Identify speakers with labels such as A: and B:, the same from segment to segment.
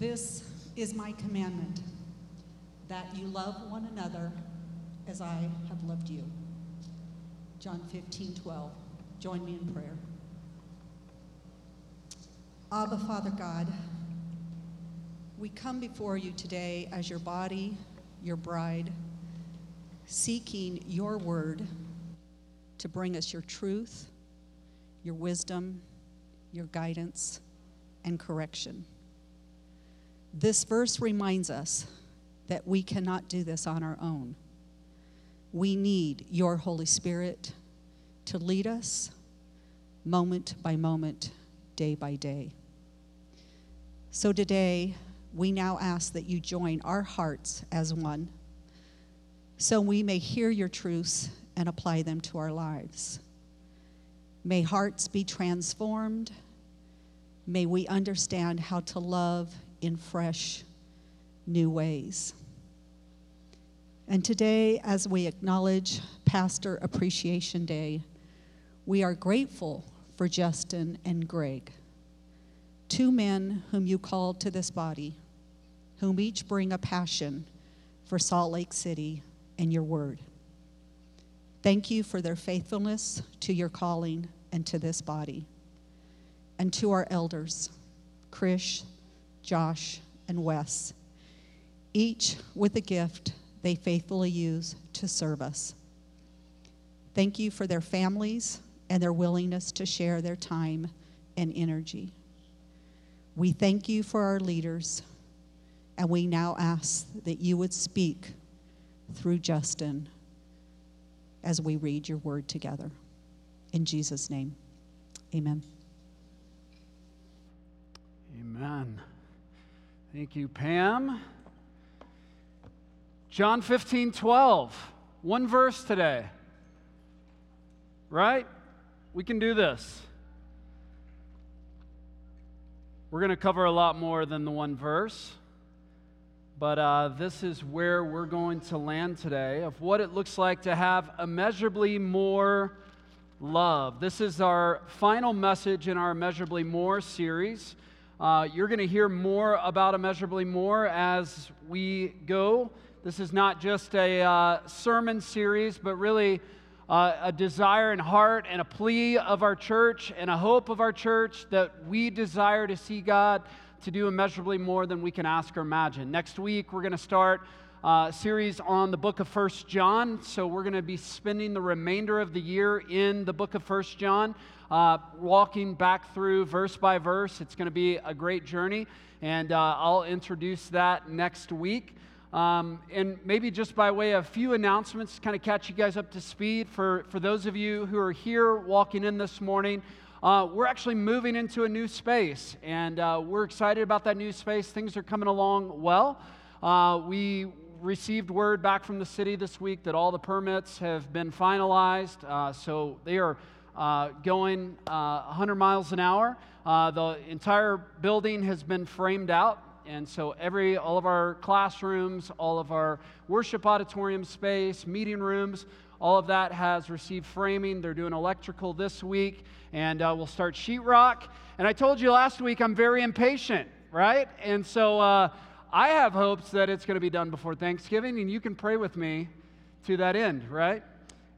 A: This is my commandment that you love one another as I have loved you. John 15, 12. Join me in prayer. Abba, Father God, we come before you today as your body, your bride, seeking your word to bring us your truth, your wisdom, your guidance, and correction. This verse reminds us that we cannot do this on our own. We need your Holy Spirit to lead us moment by moment, day by day. So today, we now ask that you join our hearts as one so we may hear your truths and apply them to our lives. May hearts be transformed. May we understand how to love in fresh, new ways. And today, as we acknowledge Pastor Appreciation Day, we are grateful for Justin and Greg, two men whom you called to this body, whom each bring a passion for Salt Lake City and your word. Thank you for their faithfulness to your calling and to this body. And to our elders, Krish, Josh, and Wes, each with a gift they faithfully use to serve us. Thank you for their families and their willingness to share their time and energy. We thank you for our leaders, and we now ask that you would speak through Justin as we read your word together. In Jesus' name, amen.
B: Amen. Thank you, Pam. John 15, 12. One verse today. Right? We can do this. We're going to cover a lot more than the one verse, but uh, this is where we're going to land today of what it looks like to have immeasurably more love. This is our final message in our Immeasurably More series. Uh, you're going to hear more about Immeasurably More as we go. This is not just a uh, sermon series, but really uh, a desire and heart and a plea of our church and a hope of our church that we desire to see God to do immeasurably more than we can ask or imagine. Next week, we're going to start uh, series on the book of First John. So we're going to be spending the remainder of the year in the book of First John, uh, walking back through verse by verse. It's going to be a great journey, and uh, I'll introduce that next week. Um, and maybe just by way of a few announcements, kind of catch you guys up to speed. For, for those of you who are here walking in this morning, uh, we're actually moving into a new space, and uh, we're excited about that new space. Things are coming along well. Uh, we received word back from the city this week that all the permits have been finalized, uh, so they are uh, going 100 uh, miles an hour. Uh, the entire building has been framed out, and so every all of our classrooms, all of our worship auditorium space, meeting rooms, all of that has received framing. They're doing electrical this week, and uh, we'll start sheetrock. And I told you last week I'm very impatient, right? And so uh, I have hopes that it's going to be done before Thanksgiving, and you can pray with me to that end, right?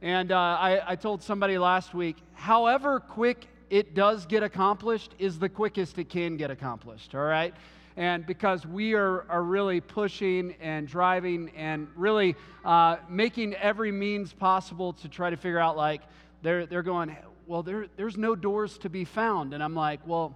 B: And uh, I, I told somebody last week, however quick it does get accomplished is the quickest it can get accomplished, all right? And because we are, are really pushing and driving and really uh, making every means possible to try to figure out, like, they're, they're going, well, there, there's no doors to be found. And I'm like, well,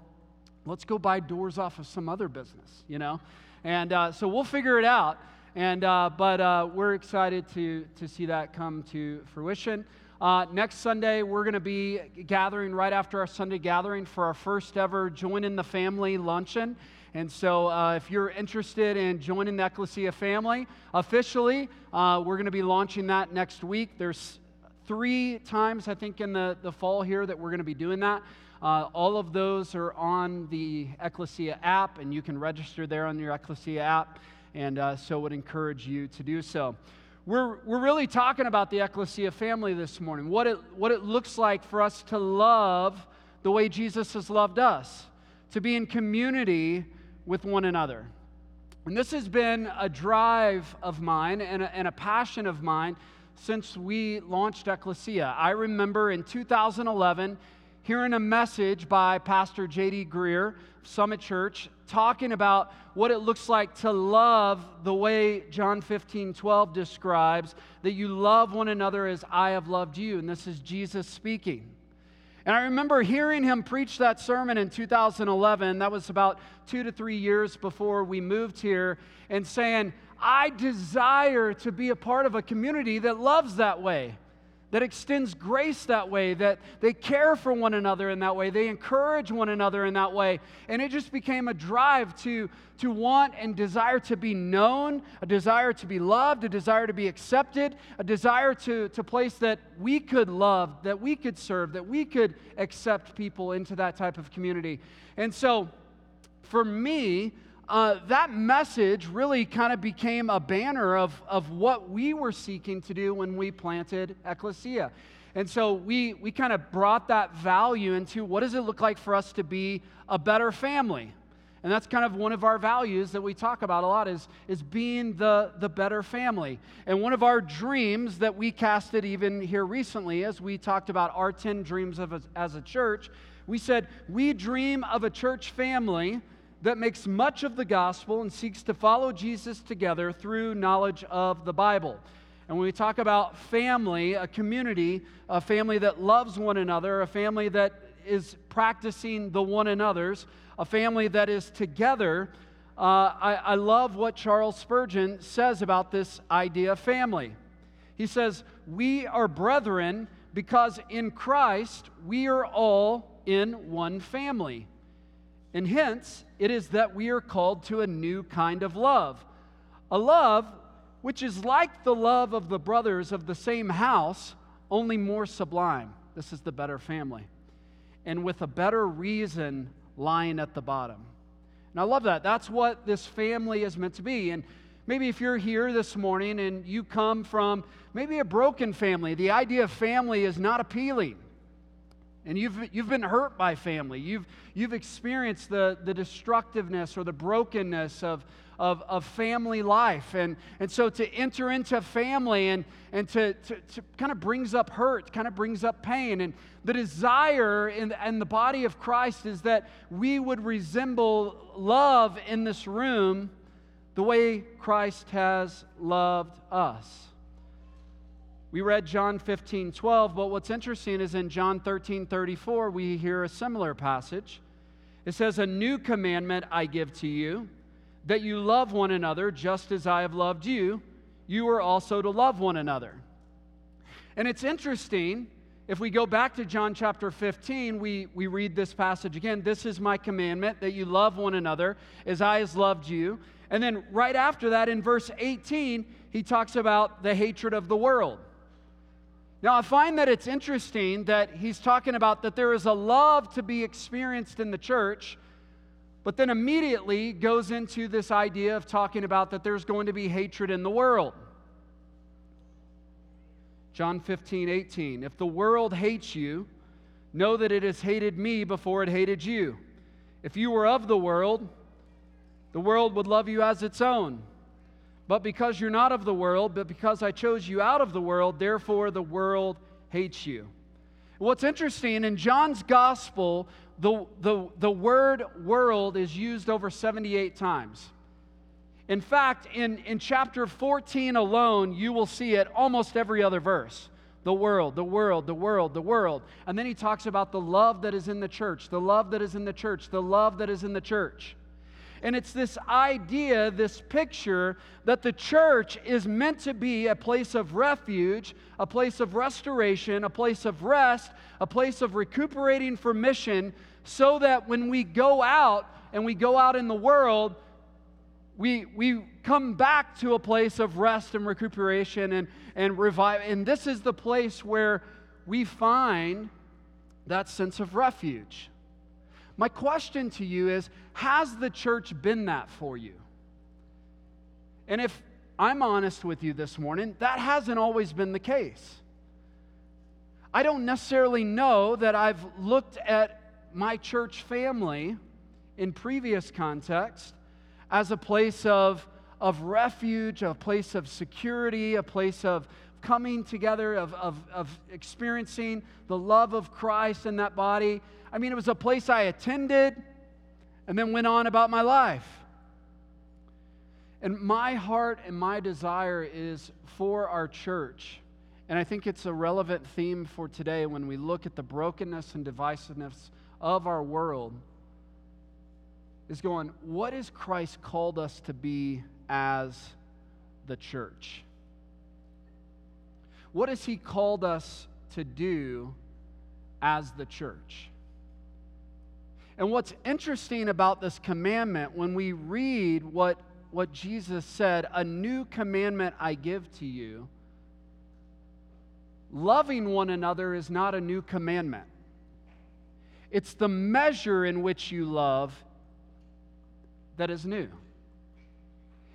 B: let's go buy doors off of some other business, you know? And uh, so we'll figure it out. And, uh, but uh, we're excited to, to see that come to fruition. Uh, next Sunday, we're going to be gathering right after our Sunday gathering for our first ever Join in the Family luncheon. And so, uh, if you're interested in joining the Ecclesia family officially, uh, we're going to be launching that next week. There's three times, I think, in the, the fall here that we're going to be doing that. Uh, all of those are on the Ecclesia app, and you can register there on your Ecclesia app. And uh, so, would encourage you to do so. We're, we're really talking about the Ecclesia family this morning, what it, what it looks like for us to love the way Jesus has loved us, to be in community with one another. And this has been a drive of mine and a, and a passion of mine since we launched Ecclesia. I remember in 2011 hearing a message by Pastor J.D. Greear, Summit Church, talking about what it looks like to love the way John 15, 12 describes that you love one another as I have loved you. And this is Jesus speaking. And I remember hearing him preach that sermon in 2011. That was about two to three years before we moved here, and saying, I desire to be a part of a community that loves that way that extends grace that way, that they care for one another in that way, they encourage one another in that way. And it just became a drive to, to want and desire to be known, a desire to be loved, a desire to be accepted, a desire to, to place that we could love, that we could serve, that we could accept people into that type of community. And so for me, uh, that message really kind of became a banner of, of what we were seeking to do when we planted Ecclesia. And so we, we kind of brought that value into what does it look like for us to be a better family? And that's kind of one of our values that we talk about a lot is, is being the, the better family. And one of our dreams that we casted even here recently, as we talked about our 10 dreams of a, as a church, we said, we dream of a church family that makes much of the gospel and seeks to follow Jesus together through knowledge of the Bible. And when we talk about family, a community, a family that loves one another, a family that is practicing the one another's, a family that is together, uh, I, I love what Charles Spurgeon says about this idea of family. He says, We are brethren because in Christ we are all in one family. And hence, it is that we are called to a new kind of love. A love which is like the love of the brothers of the same house, only more sublime. This is the better family. And with a better reason lying at the bottom. And I love that. That's what this family is meant to be. And maybe if you're here this morning and you come from maybe a broken family, the idea of family is not appealing and you've, you've been hurt by family. You've, you've experienced the, the destructiveness or the brokenness of, of, of family life. And, and so to enter into family and, and to, to, to kind of brings up hurt, kind of brings up pain. And the desire in, in the body of Christ is that we would resemble love in this room the way Christ has loved us. We read John 15, 12, but what's interesting is in John 13, 34, we hear a similar passage. It says, A new commandment I give to you, that you love one another just as I have loved you. You are also to love one another. And it's interesting, if we go back to John chapter 15, we, we read this passage again. This is my commandment, that you love one another as I has loved you. And then right after that, in verse 18, he talks about the hatred of the world. Now, I find that it's interesting that he's talking about that there is a love to be experienced in the church, but then immediately goes into this idea of talking about that there's going to be hatred in the world. John 15, 18. If the world hates you, know that it has hated me before it hated you. If you were of the world, the world would love you as its own. But because you're not of the world, but because I chose you out of the world, therefore the world hates you. What's interesting, in John's gospel, the, the, the word world is used over 78 times. In fact, in, in chapter 14 alone, you will see it almost every other verse. The world, the world, the world, the world. And then he talks about the love that is in the church, the love that is in the church, the love that is in the church. And it's this idea, this picture, that the church is meant to be a place of refuge, a place of restoration, a place of rest, a place of recuperating for mission, so that when we go out and we go out in the world, we, we come back to a place of rest and recuperation and, and revive. And this is the place where we find that sense of refuge. My question to you is Has the church been that for you? And if I'm honest with you this morning, that hasn't always been the case. I don't necessarily know that I've looked at my church family in previous context as a place of, of refuge, a place of security, a place of coming together, of, of, of experiencing the love of Christ in that body. I mean, it was a place I attended and then went on about my life. And my heart and my desire is for our church. And I think it's a relevant theme for today when we look at the brokenness and divisiveness of our world. Is going, what has Christ called us to be as the church? What has He called us to do as the church? And what's interesting about this commandment, when we read what, what Jesus said, a new commandment I give to you, loving one another is not a new commandment. It's the measure in which you love that is new.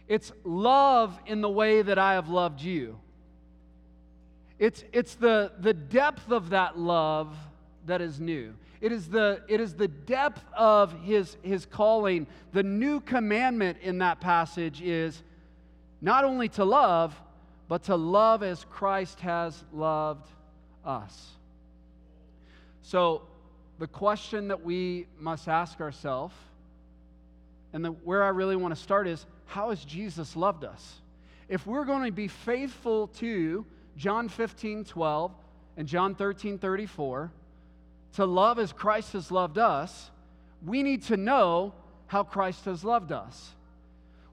B: It's love in the way that I have loved you. It's, it's the, the depth of that love that is new. It is the, it is the depth of his, his calling. The new commandment in that passage is not only to love, but to love as Christ has loved us. So, the question that we must ask ourselves, and the, where I really want to start is how has Jesus loved us? If we're going to be faithful to John 15, 12, and John 13, 34, to love as Christ has loved us, we need to know how Christ has loved us.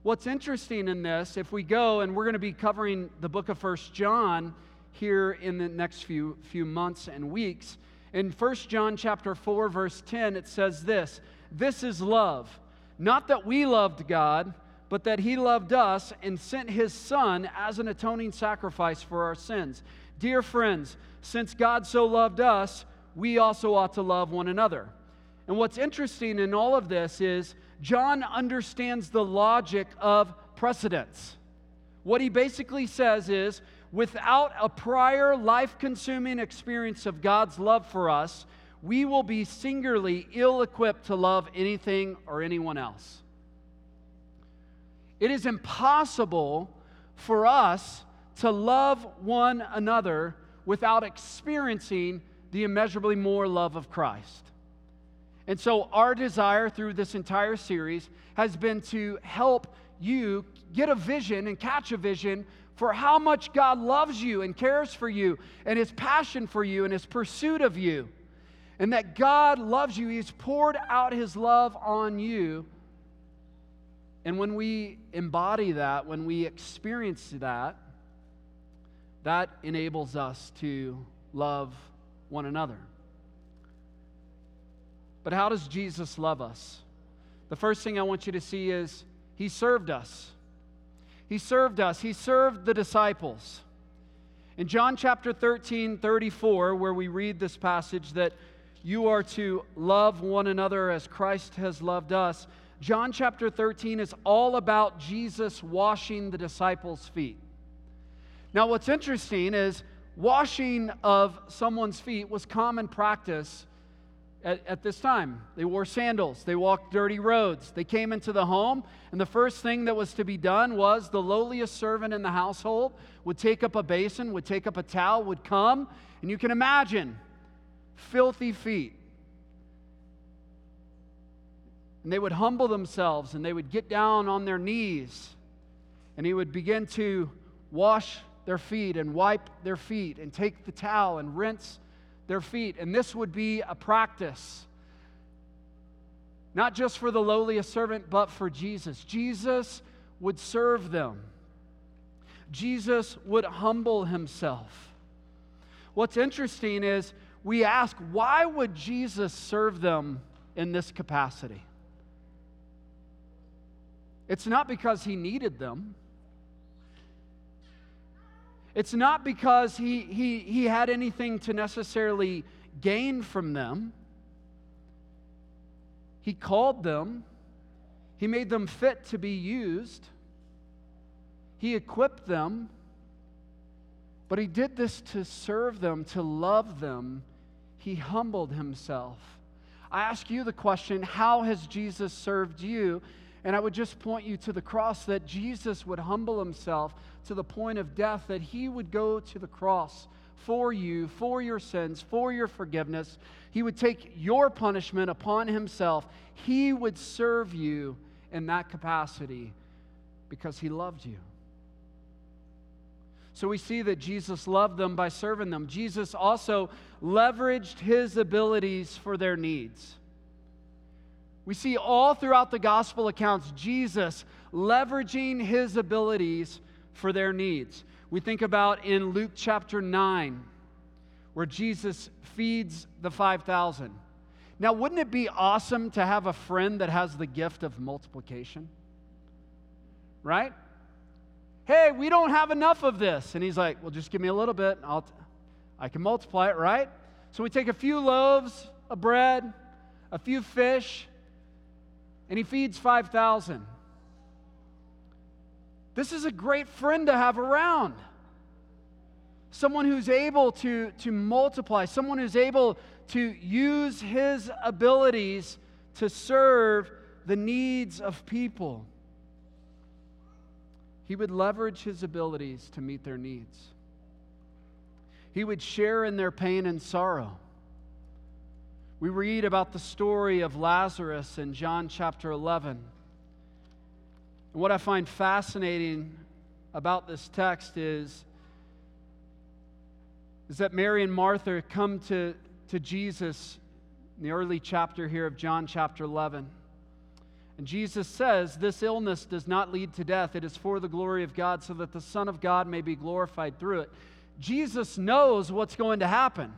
B: What's interesting in this, if we go and we're going to be covering the book of First John here in the next few, few months and weeks, in First John chapter 4, verse 10, it says this This is love, not that we loved God, but that He loved us and sent His Son as an atoning sacrifice for our sins. Dear friends, since God so loved us, we also ought to love one another. And what's interesting in all of this is John understands the logic of precedence. What he basically says is without a prior life consuming experience of God's love for us, we will be singularly ill equipped to love anything or anyone else. It is impossible for us to love one another without experiencing the immeasurably more love of Christ. And so, our desire through this entire series has been to help you get a vision and catch a vision for how much God loves you and cares for you and his passion for you and his pursuit of you. And that God loves you, he's poured out his love on you. And when we embody that, when we experience that, that enables us to love one another. But how does Jesus love us? The first thing I want you to see is he served us. He served us. He served the disciples. In John chapter 13, 34, where we read this passage that you are to love one another as Christ has loved us, John chapter 13 is all about Jesus washing the disciples' feet. Now, what's interesting is washing of someone's feet was common practice at, at, this time. They wore sandals, they walked dirty roads. They came into the home, and the first thing that was to be done was the lowliest servant in the household would take up a basin, would take up a towel, would come, and you can imagine filthy feet. And they would humble themselves and they would get down on their knees, and he would begin to wash their feet and wipe their feet and take the towel and rinse their feet. And this would be a practice, not just for the lowliest servant, but for Jesus. Jesus would serve them, Jesus would humble himself. What's interesting is we ask, why would Jesus serve them in this capacity? It's not because he needed them. It's not because he, he, he had anything to necessarily gain from them. He called them, He made them fit to be used, He equipped them, but He did this to serve them, to love them. He humbled Himself. I ask you the question how has Jesus served you? And I would just point you to the cross that Jesus would humble himself to the point of death, that he would go to the cross for you, for your sins, for your forgiveness. He would take your punishment upon himself. He would serve you in that capacity because he loved you. So we see that Jesus loved them by serving them. Jesus also leveraged his abilities for their needs. We see all throughout the gospel accounts Jesus leveraging his abilities for their needs. We think about in Luke chapter 9, where Jesus feeds the 5,000. Now, wouldn't it be awesome to have a friend that has the gift of multiplication? Right? Hey, we don't have enough of this. And he's like, Well, just give me a little bit. I'll t- I can multiply it, right? So we take a few loaves of bread, a few fish, and he feeds 5,000. This is a great friend to have around. Someone who's able to, to multiply, someone who's able to use his abilities to serve the needs of people. He would leverage his abilities to meet their needs. He would share in their pain and sorrow. We read about the story of Lazarus in John chapter 11. And what I find fascinating about this text is, is that Mary and Martha come to, to Jesus in the early chapter here of John chapter 11. And Jesus says, This illness does not lead to death. It is for the glory of God, so that the Son of God may be glorified through it. Jesus knows what's going to happen.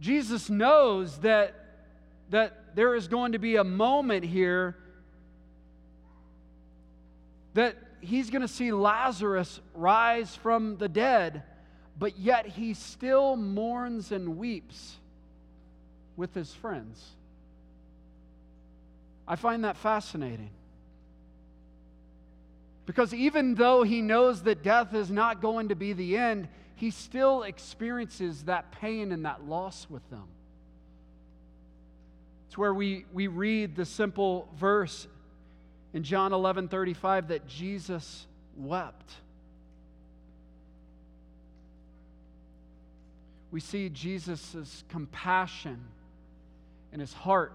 B: Jesus knows that, that there is going to be a moment here that he's going to see Lazarus rise from the dead, but yet he still mourns and weeps with his friends. I find that fascinating. Because even though he knows that death is not going to be the end, he still experiences that pain and that loss with them. It's where we, we read the simple verse in John 11 35 that Jesus wept. We see Jesus' compassion and his heart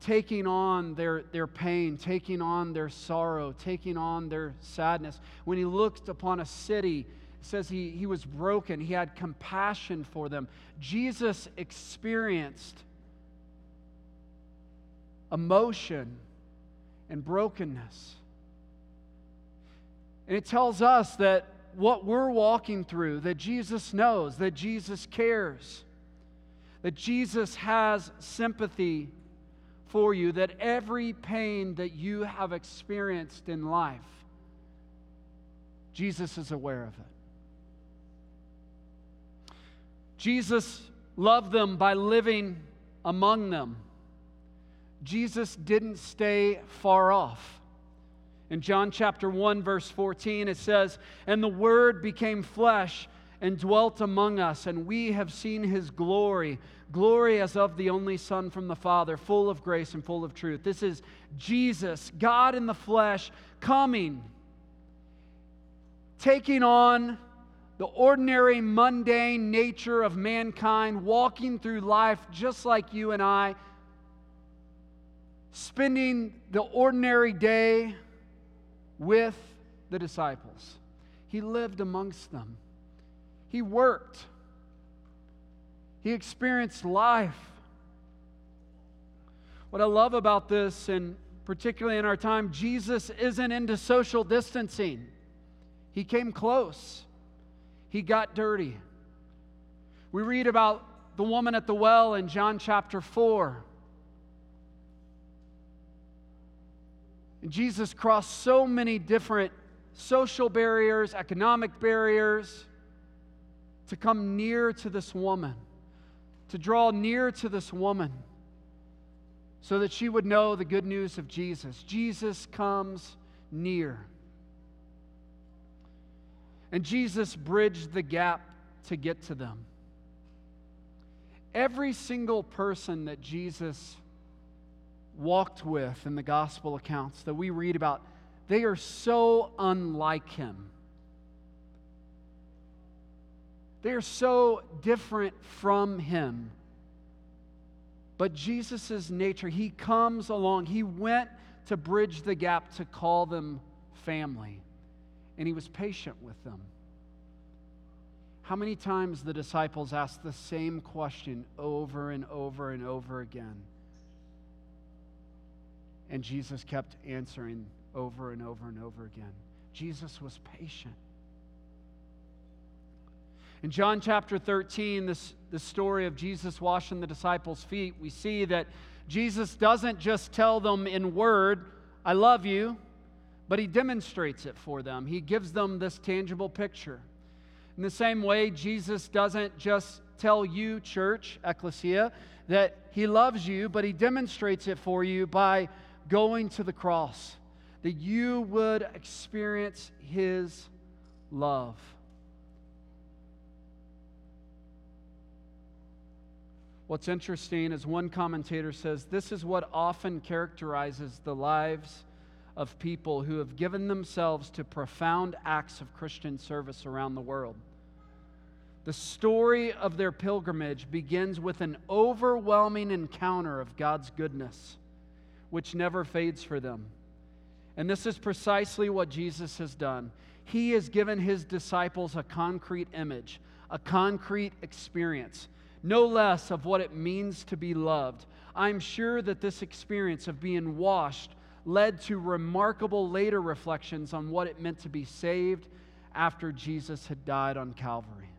B: taking on their, their pain, taking on their sorrow, taking on their sadness. When he looked upon a city, says he, he was broken, he had compassion for them. Jesus experienced emotion and brokenness. And it tells us that what we're walking through, that Jesus knows, that Jesus cares, that Jesus has sympathy for you, that every pain that you have experienced in life, Jesus is aware of it. Jesus loved them by living among them. Jesus didn't stay far off. In John chapter 1, verse 14, it says, And the Word became flesh and dwelt among us, and we have seen his glory, glory as of the only Son from the Father, full of grace and full of truth. This is Jesus, God in the flesh, coming, taking on the ordinary, mundane nature of mankind, walking through life just like you and I, spending the ordinary day with the disciples. He lived amongst them, he worked, he experienced life. What I love about this, and particularly in our time, Jesus isn't into social distancing. He came close he got dirty. We read about the woman at the well in John chapter 4. And Jesus crossed so many different social barriers, economic barriers, to come near to this woman, to draw near to this woman, so that she would know the good news of Jesus. Jesus comes near. And Jesus bridged the gap to get to them. Every single person that Jesus walked with in the gospel accounts that we read about, they are so unlike him. They are so different from him. But Jesus' nature, he comes along. He went to bridge the gap to call them family, and he was patient with them. How many times the disciples asked the same question over and over and over again? And Jesus kept answering over and over and over again. Jesus was patient. In John chapter 13, this, the story of Jesus washing the disciples' feet, we see that Jesus doesn't just tell them in word, I love you, but he demonstrates it for them. He gives them this tangible picture. In the same way, Jesus doesn't just tell you, church, ecclesia, that he loves you, but he demonstrates it for you by going to the cross, that you would experience his love. What's interesting is one commentator says this is what often characterizes the lives of people who have given themselves to profound acts of Christian service around the world. The story of their pilgrimage begins with an overwhelming encounter of God's goodness, which never fades for them. And this is precisely what Jesus has done. He has given his disciples a concrete image, a concrete experience no less of what it means to be loved. I'm sure that this experience of being washed led to remarkable later reflections on what it meant to be saved after Jesus had died on Calvary.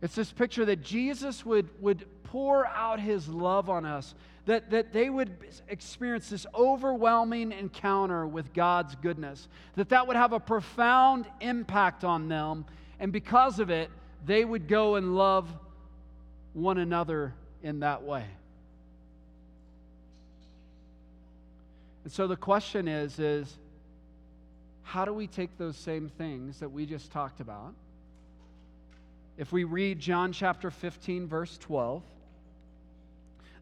B: It's this picture that Jesus would, would pour out his love on us, that, that they would experience this overwhelming encounter with God's goodness, that that would have a profound impact on them, and because of it, they would go and love one another in that way. And so the question is is how do we take those same things that we just talked about? If we read John chapter 15 verse 12,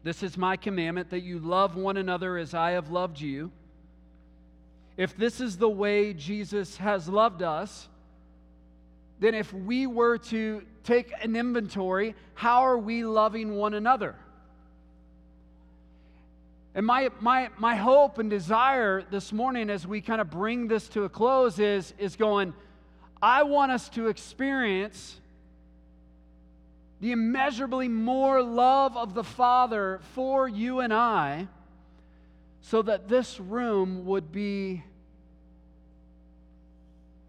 B: this is my commandment that you love one another as I have loved you. If this is the way Jesus has loved us, then if we were to take an inventory, how are we loving one another? And my, my, my hope and desire this morning as we kind of bring this to a close is, is going, I want us to experience the immeasurably more love of the Father for you and I so that this room would be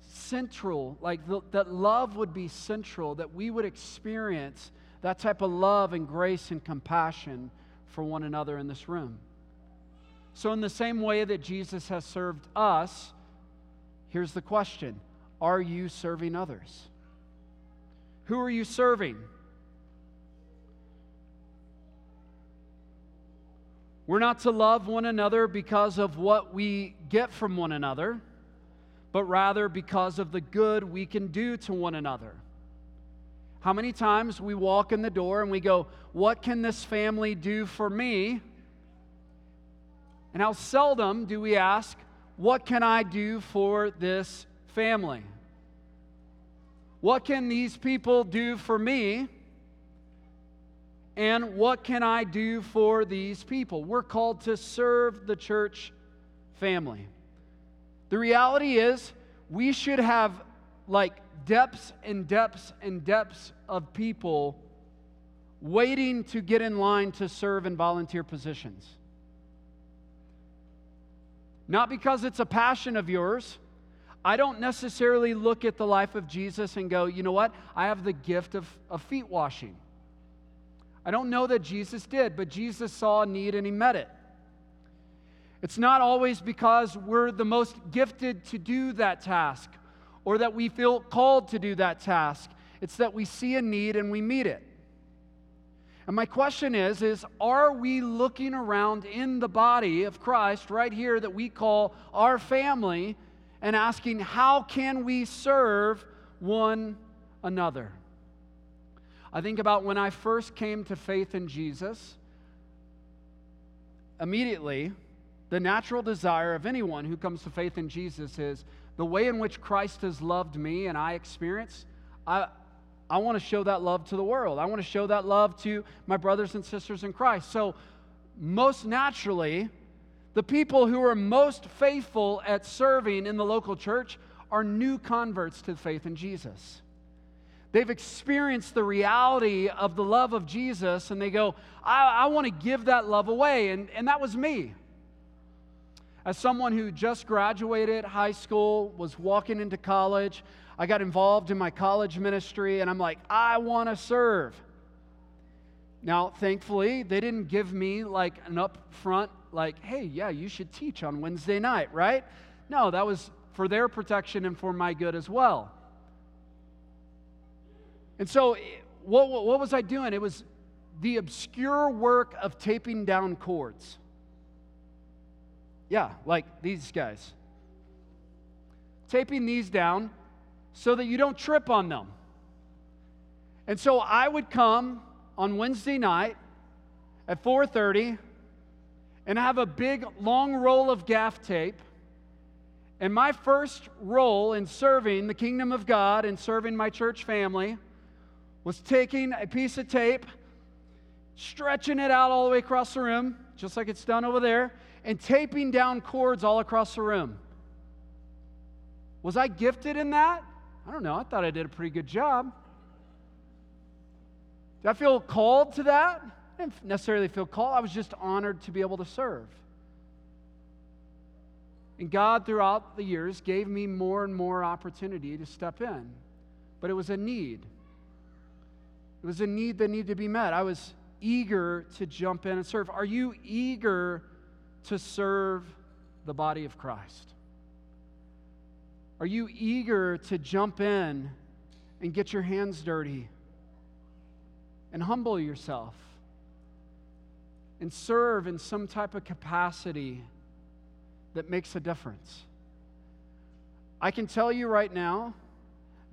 B: central, like the, that love would be central, that we would experience that type of love and grace and compassion for one another in this room. So, in the same way that Jesus has served us, here's the question Are you serving others? Who are you serving? We're not to love one another because of what we get from one another but rather because of the good we can do to one another. How many times we walk in the door and we go, What can this family do for me? And how seldom do we ask, What can I do for this family? What can these people do for me? And what can I do for these people? We're called to serve the church family. The reality is, we should have like depths and depths and depths of people waiting to get in line to serve in volunteer positions. Not because it's a passion of yours. I don't necessarily look at the life of Jesus and go, you know what? I have the gift of, of feet washing. I don't know that Jesus did, but Jesus saw a need and he met it. It's not always because we're the most gifted to do that task or that we feel called to do that task. It's that we see a need and we meet it. And my question is is are we looking around in the body of Christ right here that we call our family and asking how can we serve one another? I think about when I first came to faith in Jesus. immediately, the natural desire of anyone who comes to faith in Jesus is the way in which Christ has loved me and I experience, I, I want to show that love to the world. I want to show that love to my brothers and sisters in Christ. So, most naturally, the people who are most faithful at serving in the local church are new converts to faith in Jesus. They've experienced the reality of the love of Jesus and they go, I, I want to give that love away. And, and that was me. As someone who just graduated high school, was walking into college, I got involved in my college ministry, and I'm like, I want to serve. Now, thankfully, they didn't give me like an upfront, like, hey, yeah, you should teach on Wednesday night, right? No, that was for their protection and for my good as well. And so, eh, what, what was I doing? It was the obscure work of taping down cords. Yeah, like these guys. Taping these down so that you don't trip on them. And so I would come on Wednesday night at 4:30 and have a big long roll of gaff tape. And my first role in serving the kingdom of God and serving my church family was taking a piece of tape, stretching it out all the way across the room, just like it's done over there, and taping down cords all across the room. Was I gifted in that? I don't know. I thought I did a pretty good job. Did I feel called to that? I didn't necessarily feel called. I was just honored to be able to serve. And God, throughout the years, gave me more and more opportunity to step in. But it was a need. It was a need that needed to be met. I was eager to jump in and serve. Are you eager to serve the body of Christ? Are you eager to jump in and get your hands dirty and humble yourself and serve in some type of capacity that makes a difference? I can tell you right now,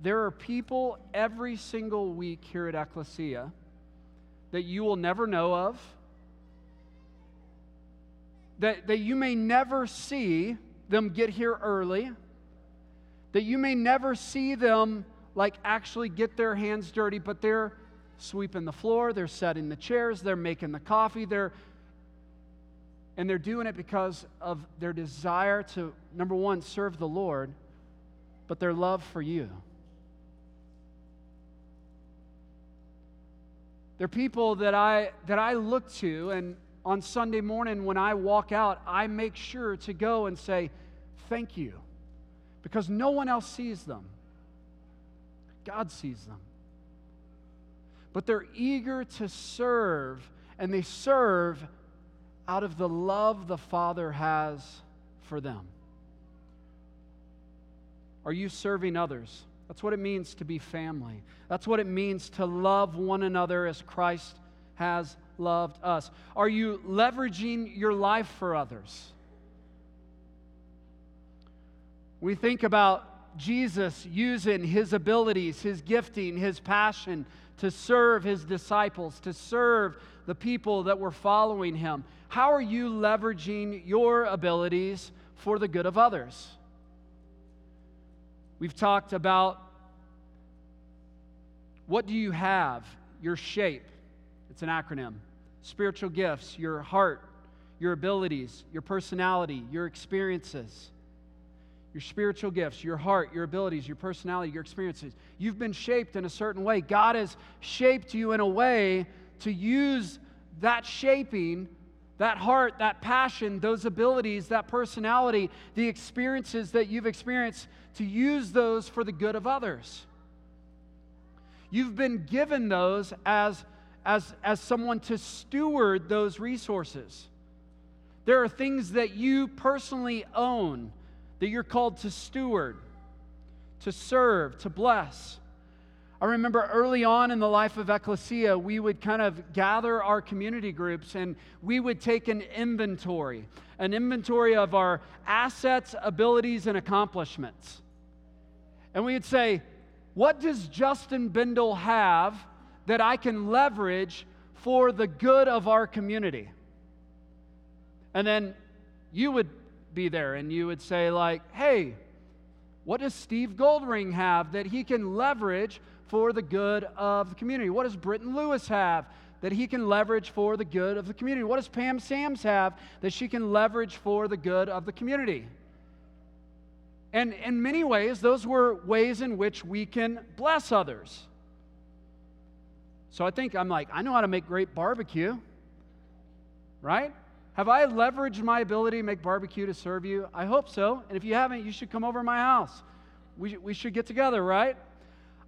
B: there are people every single week here at Ecclesia that you will never know of that, that you may never see them get here early, that you may never see them like actually get their hands dirty, but they're sweeping the floor, they're setting the chairs, they're making the coffee, they're and they're doing it because of their desire to number 1 serve the Lord, but their love for you. They're people that I that I look to and on Sunday morning when I walk out, I make sure to go and say, Thank you. Because no one else sees them. God sees them. But they're eager to serve, and they serve out of the love the Father has for them. Are you serving others? That's what it means to be family. That's what it means to love one another as Christ has loved us? Are you leveraging your life for others? We think about Jesus using his abilities, his gifting, his passion to serve his disciples, to serve the people that were following him. How are you leveraging your abilities for the good of others? We've talked about what do you have, your shape. It's an acronym. Spiritual gifts, your heart, your abilities, your personality, your experiences. Your spiritual gifts, your heart, your abilities, your personality, your experiences. You've been shaped in a certain way. God has shaped you in a way to use that shaping, that heart, that passion, those abilities, that personality, the experiences that you've experienced, to use those for the good of others. You've been given those as as, as someone to steward those resources. There are things that you personally own that you're called to steward, to serve, to bless. I remember early on in the life of Ecclesia, we would kind of gather our community groups and we would take an inventory, an inventory of our assets, abilities, and accomplishments. And we would say, What does Justin Bindle have that I can leverage for the good of our community. And then you would be there and you would say, like, hey, what does Steve Goldring have that he can leverage for the good of the community? What does Britton Lewis have that he can leverage for the good of the community? What does Pam Sams have that she can leverage for the good of the community? And in many ways, those were ways in which we can bless others. So I think I'm like, I know how to make great barbecue, right? Have I leveraged my ability to make barbecue to serve you? I hope so. And if you haven't, you should come over to my house. We, we should get together, right?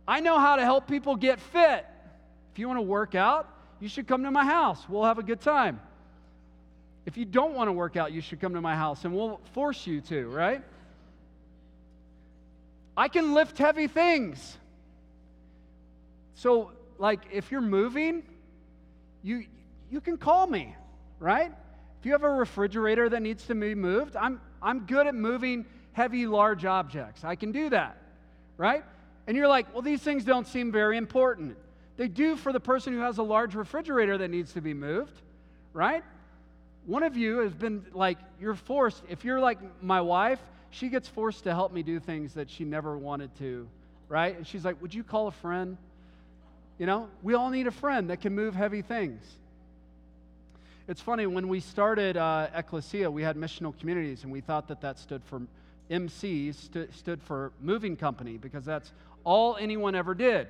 B: I know how to help people get fit. If you want to work out, you should come to my house. We'll have a good time. If you don't want to work out, you should come to my house and we'll force you to, right? I can lift heavy things. So, like, if you're moving, you, you can call me, right? If you have a refrigerator that needs to be moved, I'm, I'm good at moving heavy, large objects. I can do that, right? And you're like, well, these things don't seem very important. They do for the person who has a large refrigerator that needs to be moved, right? One of you has been like, you're forced, if you're like my wife, she gets forced to help me do things that she never wanted to, right? And she's like, Would you call a friend? You know, we all need a friend that can move heavy things. It's funny, when we started uh, Ecclesia, we had missional communities, and we thought that that stood for MCs, st- stood for moving company, because that's all anyone ever did,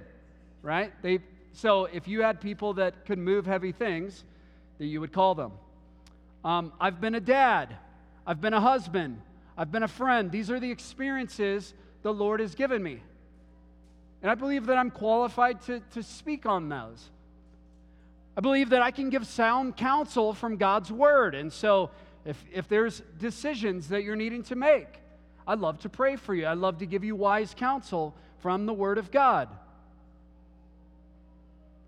B: right? They, so if you had people that could move heavy things, that you would call them. Um, I've been a dad, I've been a husband, I've been a friend. These are the experiences the Lord has given me. And I believe that I'm qualified to, to speak on those. I believe that I can give sound counsel from God's word. And so, if, if there's decisions that you're needing to make, I'd love to pray for you. I'd love to give you wise counsel from the word of God.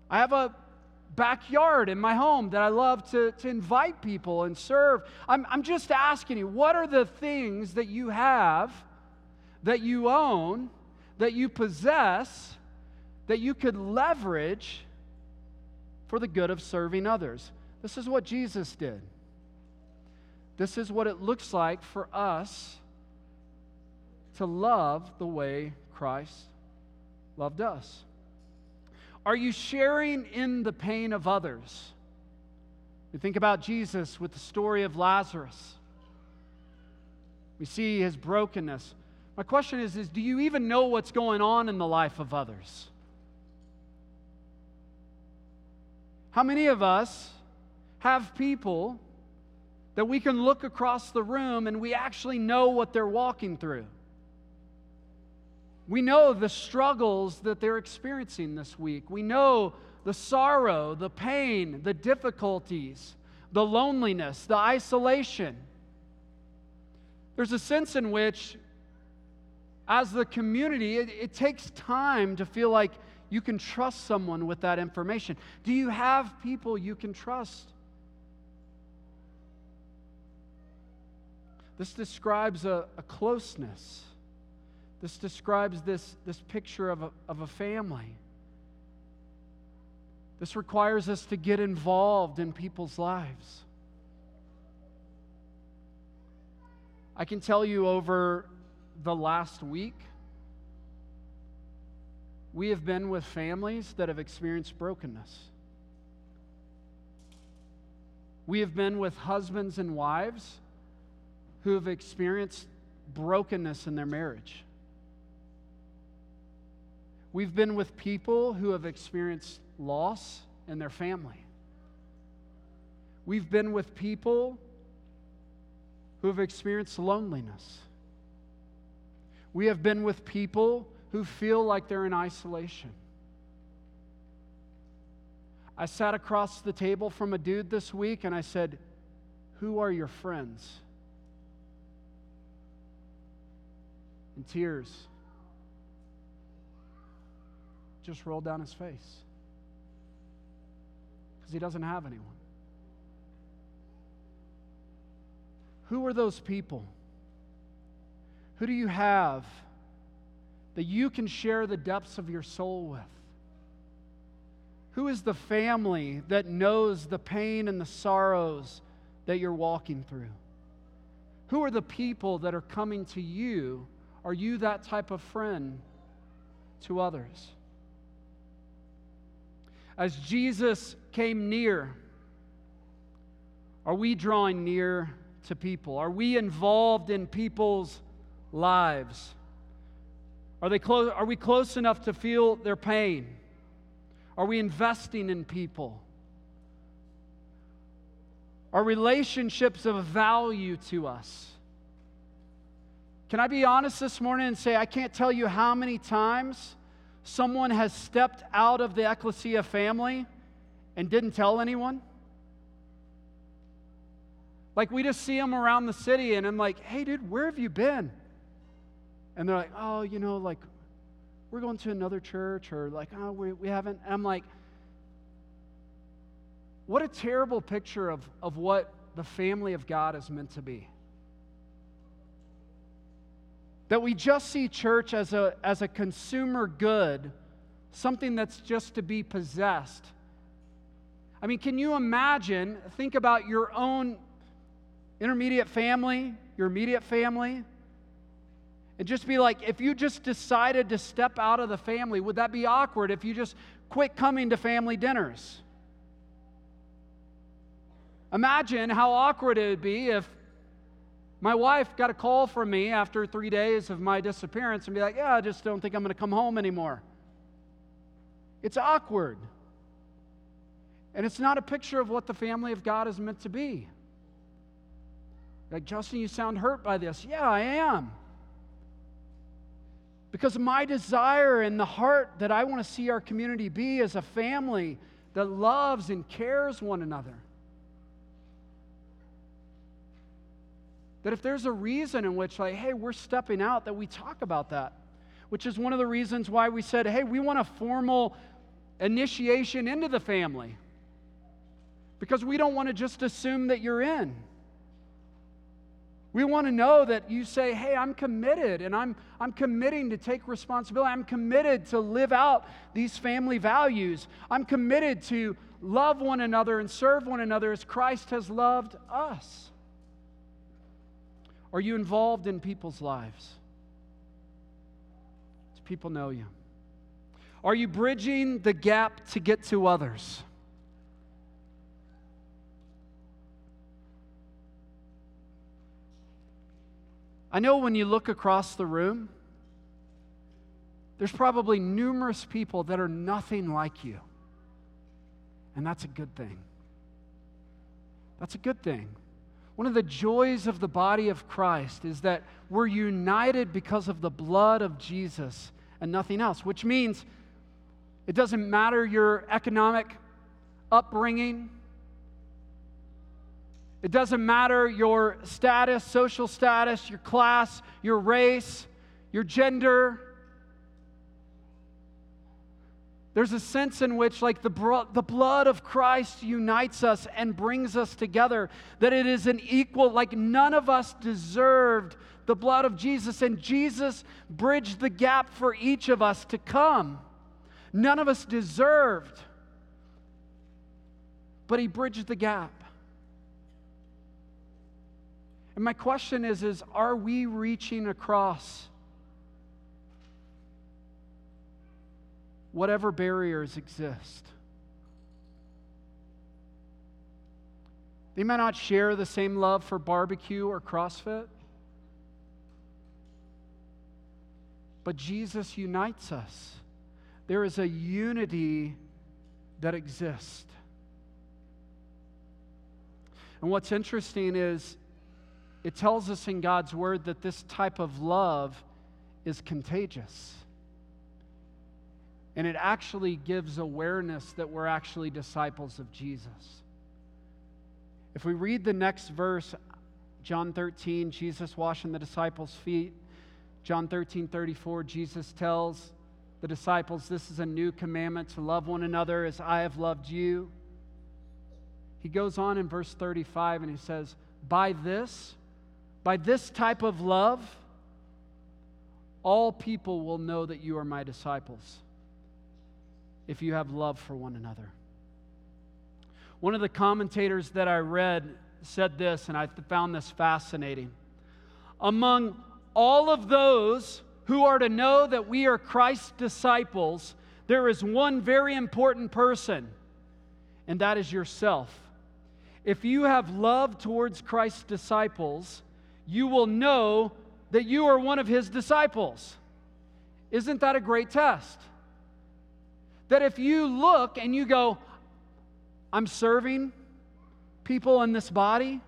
B: I have a backyard in my home that I love to, to invite people and serve. I'm, I'm just asking you, what are the things that you have, that you own, that you possess, that you could leverage for the good of serving others? This is what Jesus did. This is what it looks like for us to love the way Christ loved us. Are you sharing in the pain of others? You think about Jesus with the story of Lazarus. We see his brokenness. My question is, is do you even know what's going on in the life of others? How many of us have people that we can look across the room and we actually know what they're walking through? We know the struggles that they're experiencing this week. We know the sorrow, the pain, the difficulties, the loneliness, the isolation. There's a sense in which, as the community, it, it, takes time to feel like you can trust someone with that information. Do you have people you can trust? This describes a, a closeness this describes this, this picture of a, of a family. This requires us to get involved in people's lives. I can tell you over the last week, we have been with families that have experienced brokenness. We have been with husbands and wives who have experienced brokenness in their marriage. We've been with people who have experienced loss in their family. We've been with people who have experienced loneliness. We have been with people who feel like they're in isolation. I sat across the table from a dude this week and I said, Who are your friends? And tears just rolled down his face because he doesn't have anyone. Who are those people? Who do you have that you can share the depths of your soul with? Who is the family that knows the pain and the sorrows that you're walking through? Who are the people that are coming to you? Are you that type of friend to others? As Jesus came near, are we drawing near to people? Are we involved in people's lives? Are, they close, are we close enough to feel their pain? Are we investing in people? Are relationships of value to us? Can I be honest this morning and say, I can't tell you how many times someone has stepped out of the ecclesia family and didn't tell anyone? Like, we just see them around the city, and I'm like, hey, dude, where have you been? And they're like, oh, you know, like, we're going to another church, or like, oh, we, we haven't. And I'm like, what a terrible picture of, of what the family of God is meant to be. That we just see church as a, as a consumer good, something that's just to be possessed. I mean, can you imagine? Think about your own intermediate family, your immediate family, and just be like, if you just decided to step out of the family, would that be awkward if you just quit coming to family dinners? Imagine how awkward it would be if my wife got a call from me after three days of my disappearance and be like, Yeah, I just don't think I'm going to come home anymore. It's awkward. And it's not a picture of what the family of God is meant to be. Like, Justin, you sound hurt by this. Yeah, I am. Because my desire and the heart that I want to see our community be is a family that loves and cares one another. That if there's a reason in which, like, hey, we're stepping out, that we talk about that. Which is one of the reasons why we said, hey, we want a formal initiation into the family. Because we don't want to just assume that you're in. We want to know that you say, hey, I'm committed and I'm, I'm committing to take responsibility. I'm committed to live out these family values. I'm committed to love one another and serve one another as Christ has loved us. Are you involved in people's lives? Do people know you? Are you bridging the gap to get to others? I know when you look across the room, there's probably numerous people that are nothing like you. And that's a good thing. That's a good thing. One of the joys of the body of Christ is that we're united because of the blood of Jesus and nothing else, which means it doesn't matter your economic upbringing, it doesn't matter your status, social status, your class, your race, your gender. There's a sense in which, like, the, bro- the blood of Christ unites us and brings us together, that it is an equal, like, none of us deserved the blood of Jesus, and Jesus bridged the gap for each of us to come. None of us deserved, but He bridged the gap. And my question is, is are we reaching across whatever barriers exist? They might not share the same love for barbecue or CrossFit, but Jesus unites us. There is a unity that exists. And what's interesting is it tells us in God's word that this type of love is contagious. And it actually gives awareness that we're actually disciples of Jesus. If we read the next verse, John 13, Jesus washing the disciples' feet. John 13, 34, Jesus tells the disciples, This is a new commandment to love one another as I have loved you. He goes on in verse 35 and he says, By this by this type of love, all people will know that you are my disciples if you have love for one another. One of the commentators that I read said this, and I found this fascinating. Among all of those who are to know that we are Christ's disciples, there is one very important person, and that is yourself. If you have love towards Christ's disciples, you will know that you are one of his disciples. Isn't that a great test? That if you look and you go, I'm serving people in this body,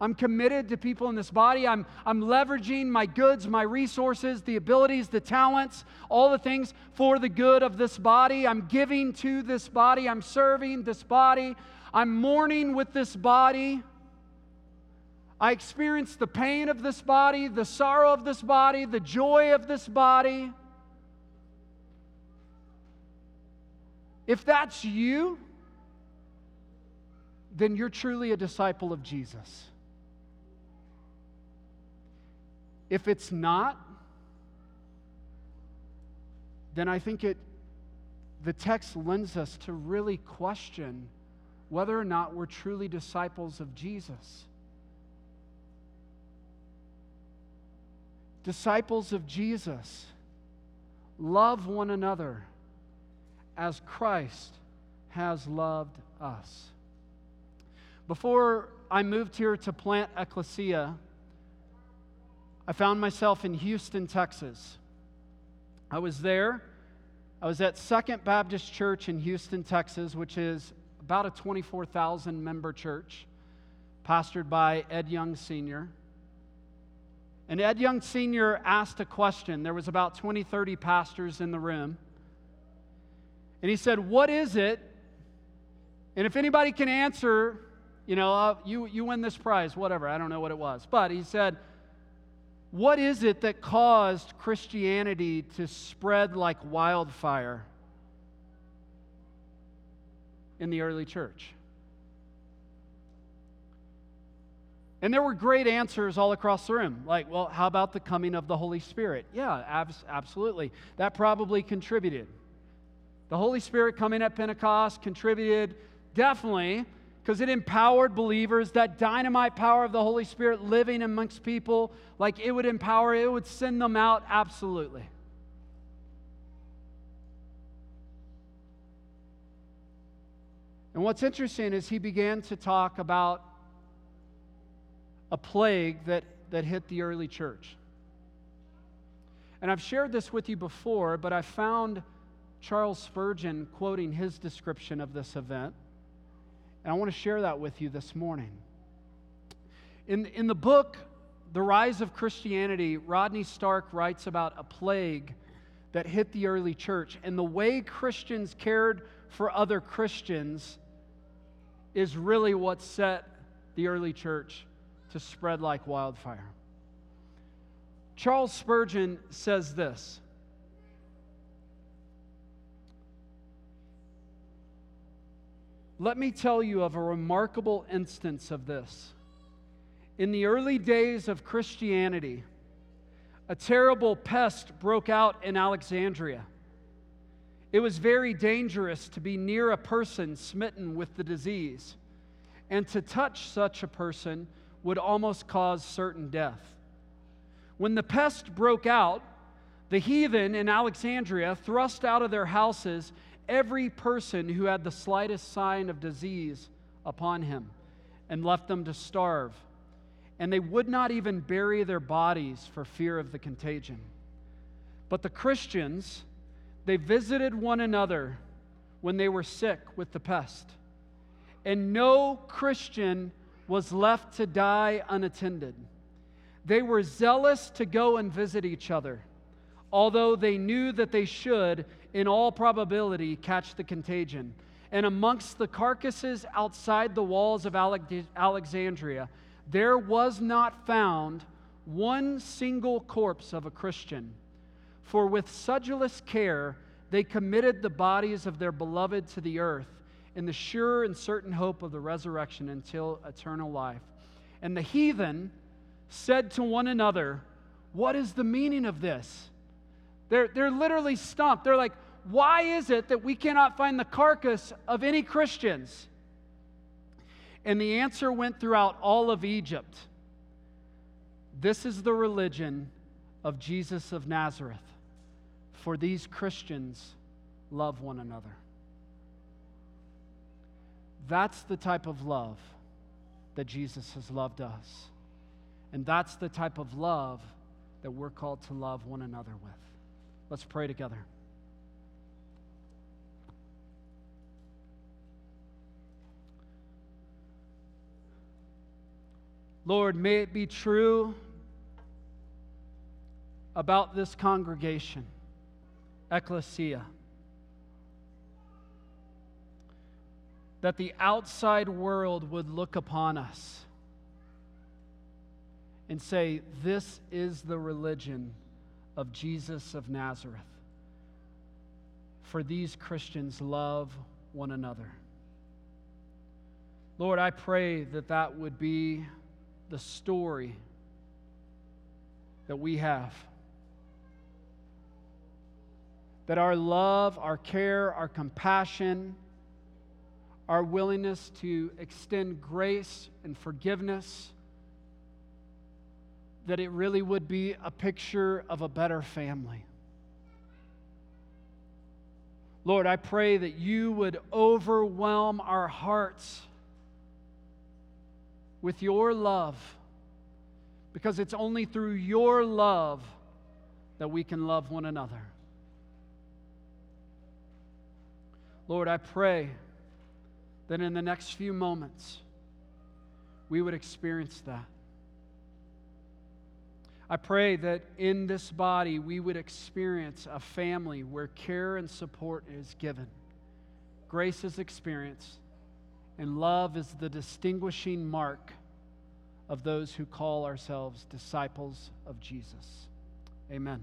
B: I'm committed to people in this body. I'm, I'm leveraging my goods, my resources, the abilities, the talents, all the things for the good of this body. I'm giving to this body. I'm serving this body. I'm mourning with this body. I experience the pain of this body, the sorrow of this body, the joy of this body. If that's you, then you're truly a disciple of Jesus. If it's not, then I think it the text lends us to really question whether or not we're truly disciples of Jesus. Disciples of Jesus love one another as Christ has loved us. Before I moved here to plant Ecclesia, I found myself in Houston, Texas. I was there. I was at Second Baptist Church in Houston, Texas, which is about a 24,000 member church, pastored by Ed Young Sr. And Ed Young Sr. asked a question. There was about 20, 30 pastors in the room. And he said, What is it? And if anybody can answer, you know, uh, you, you win this prize, whatever. I don't know what it was. But he said, what is it that caused Christianity to spread like wildfire in the early church? And there were great answers all across the room. Like, well, how about the coming of the Holy Spirit? Yeah, abs- absolutely. That probably contributed. The Holy Spirit coming at Pentecost contributed definitely because it empowered believers. That dynamite power of the Holy Spirit living amongst people, like it would empower, it would send them out absolutely. And what's interesting is he began to talk about a plague that, that hit the early church. And I've shared this with you before, but I found Charles Spurgeon quoting his description of this event. And I want to share that with you this morning. In, in the book, The Rise of Christianity, Rodney Stark writes about a plague that hit the early church. And the way Christians cared for other Christians is really what set the early church to spread like wildfire. Charles Spurgeon says this Let me tell you of a remarkable instance of this. In the early days of Christianity, a terrible pest broke out in Alexandria. It was very dangerous to be near a person smitten with the disease, and to touch such a person would almost cause certain death. When the pest broke out, the heathen in Alexandria thrust out of their houses every person who had the slightest sign of disease upon him and left them to starve. And they would not even bury their bodies for fear of the contagion. But the Christians, they visited one another when they were sick with the pest. And no Christian was left to die unattended. They were zealous to go and visit each other, although they knew that they should in all probability, catch the contagion. And amongst the carcasses outside the walls of Alexandria, there was not found one single corpse of a Christian. For with sedulous care, they committed the bodies of their beloved to the earth in the sure and certain hope of the resurrection until eternal life. And the heathen said to one another, What is the meaning of this? They're, they're literally stumped. They're like, why is it that we cannot find the carcass of any Christians? And the answer went throughout all of Egypt. This is the religion of Jesus of Nazareth. For these Christians love one another. That's the type of love that Jesus has loved us. And that's the type of love that we're called to love one another with. Let's pray together. Lord, may it be true about this congregation, ecclesia, that the outside world would look upon us and say, This is the religion of Jesus of Nazareth. For these Christians love one another. Lord, I pray that that would be the story that we have. That our love, our care, our compassion, our willingness to extend grace and forgiveness, that it really would be a picture of a better family. Lord, I pray that you would overwhelm our hearts with your love, because it's only through your love that we can love one another. Lord, I pray that in the next few moments we would experience that. I pray that in this body we would experience a family where care and support is given, grace is experienced, and love is the distinguishing mark of those who call ourselves disciples of Jesus. Amen.